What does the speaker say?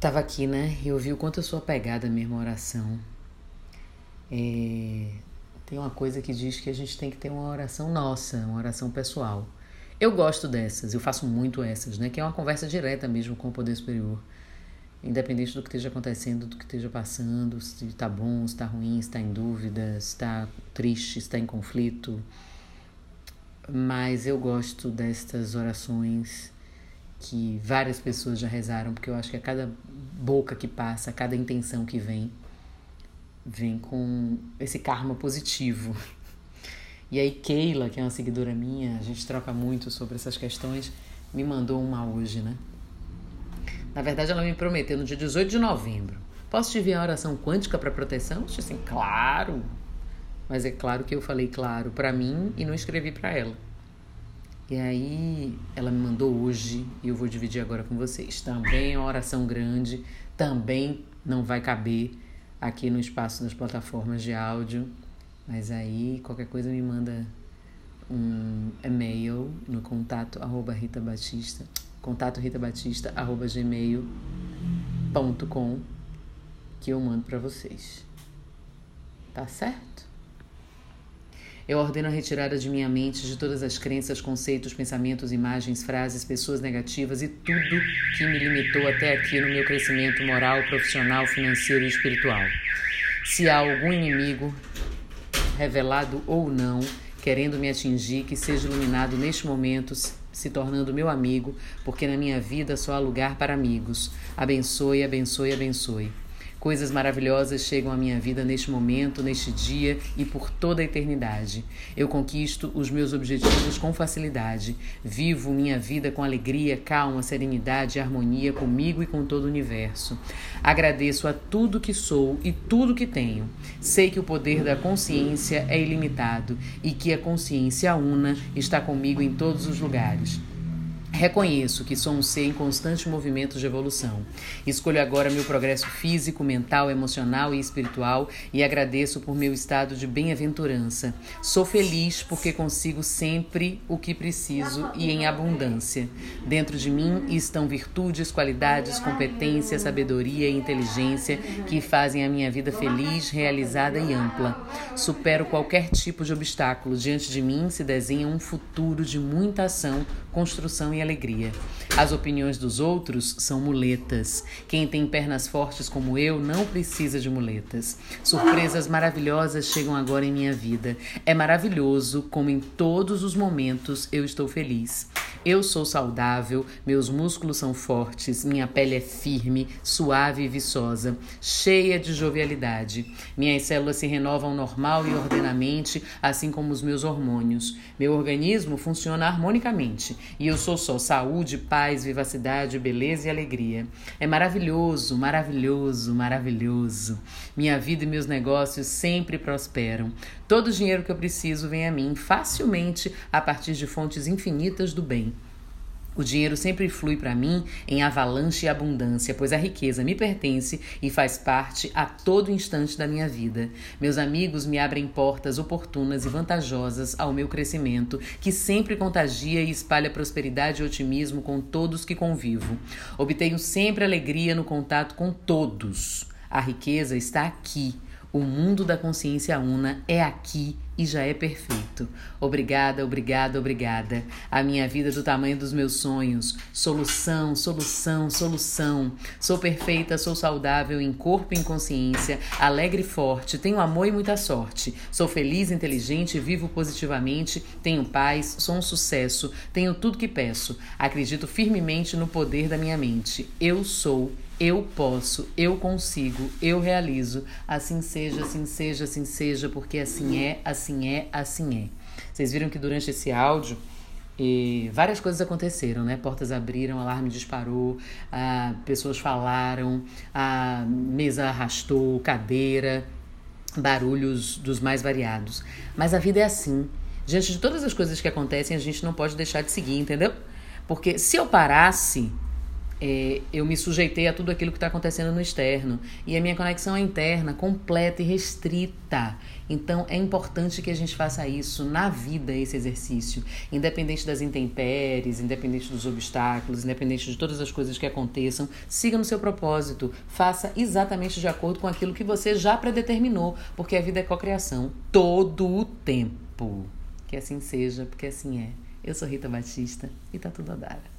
Tava aqui, né? E eu vi o quanto eu sou apegada à mesma oração. É... Tem uma coisa que diz que a gente tem que ter uma oração nossa, uma oração pessoal. Eu gosto dessas, eu faço muito essas, né? Que é uma conversa direta mesmo com o poder superior. Independente do que esteja acontecendo, do que esteja passando, se está bom, se está ruim, se está em dúvida, se está triste, se está em conflito. Mas eu gosto destas orações que várias pessoas já rezaram, porque eu acho que a cada boca que passa, a cada intenção que vem, vem com esse karma positivo. E aí Keila, que é uma seguidora minha, a gente troca muito sobre essas questões, me mandou uma hoje, né? Na verdade, ela me prometeu no dia 18 de novembro. Posso te enviar a oração quântica para proteção? Eu disse assim, claro. Mas é claro que eu falei claro para mim e não escrevi para ela. E aí ela me mandou hoje e eu vou dividir agora com vocês. Também é uma oração grande, também não vai caber aqui no espaço das plataformas de áudio, mas aí qualquer coisa me manda um e-mail no contato arroba Rita Batista, contato Rita Batista arroba gmail.com que eu mando para vocês. Tá certo? Eu ordeno a retirada de minha mente de todas as crenças, conceitos, pensamentos, imagens, frases, pessoas negativas e tudo que me limitou até aqui no meu crescimento moral, profissional, financeiro e espiritual. Se há algum inimigo, revelado ou não, querendo me atingir, que seja iluminado neste momento, se tornando meu amigo, porque na minha vida só há lugar para amigos. Abençoe, abençoe, abençoe. Coisas maravilhosas chegam à minha vida neste momento, neste dia e por toda a eternidade. Eu conquisto os meus objetivos com facilidade. Vivo minha vida com alegria, calma, serenidade e harmonia comigo e com todo o universo. Agradeço a tudo que sou e tudo que tenho. Sei que o poder da consciência é ilimitado e que a consciência una está comigo em todos os lugares. Reconheço que sou um ser em constante movimento de evolução. Escolho agora meu progresso físico, mental, emocional e espiritual e agradeço por meu estado de bem-aventurança. Sou feliz porque consigo sempre o que preciso e em abundância. Dentro de mim estão virtudes, qualidades, competência, sabedoria e inteligência que fazem a minha vida feliz, realizada e ampla. Supero qualquer tipo de obstáculo. Diante de mim se desenha um futuro de muita ação, construção e alegria. As opiniões dos outros são muletas. Quem tem pernas fortes como eu não precisa de muletas. Surpresas maravilhosas chegam agora em minha vida. É maravilhoso como em todos os momentos eu estou feliz. Eu sou saudável, meus músculos são fortes, minha pele é firme, suave e viçosa, cheia de jovialidade. Minhas células se renovam normal e ordenamente, assim como os meus hormônios. Meu organismo funciona harmonicamente e eu sou só saúde, paz, vivacidade, beleza e alegria. É maravilhoso, maravilhoso, maravilhoso. Minha vida e meus negócios sempre prosperam. Todo o dinheiro que eu preciso vem a mim facilmente a partir de fontes infinitas do bem. O dinheiro sempre flui para mim em avalanche e abundância, pois a riqueza me pertence e faz parte a todo instante da minha vida. Meus amigos me abrem portas oportunas e vantajosas ao meu crescimento, que sempre contagia e espalha prosperidade e otimismo com todos que convivo. Obtenho sempre alegria no contato com todos. A riqueza está aqui. O mundo da consciência una é aqui e já é perfeito. Obrigada, obrigada, obrigada. A minha vida é do tamanho dos meus sonhos. Solução, solução, solução. Sou perfeita, sou saudável em corpo e em consciência, alegre e forte, tenho amor e muita sorte. Sou feliz, inteligente, vivo positivamente, tenho paz, sou um sucesso, tenho tudo que peço. Acredito firmemente no poder da minha mente. Eu sou eu posso, eu consigo, eu realizo. Assim seja, assim seja, assim seja, porque assim é, assim é, assim é. Vocês viram que durante esse áudio e várias coisas aconteceram, né? Portas abriram, alarme disparou, ah, pessoas falaram, a mesa arrastou, cadeira, barulhos dos mais variados. Mas a vida é assim. Diante de todas as coisas que acontecem, a gente não pode deixar de seguir, entendeu? Porque se eu parasse, é, eu me sujeitei a tudo aquilo que está acontecendo no externo. E a minha conexão é interna, completa e restrita. Então é importante que a gente faça isso na vida, esse exercício. Independente das intempéries, independente dos obstáculos, independente de todas as coisas que aconteçam, siga no seu propósito. Faça exatamente de acordo com aquilo que você já predeterminou, porque a vida é cocriação todo o tempo. Que assim seja, porque assim é. Eu sou Rita Batista e tá tudo a dar.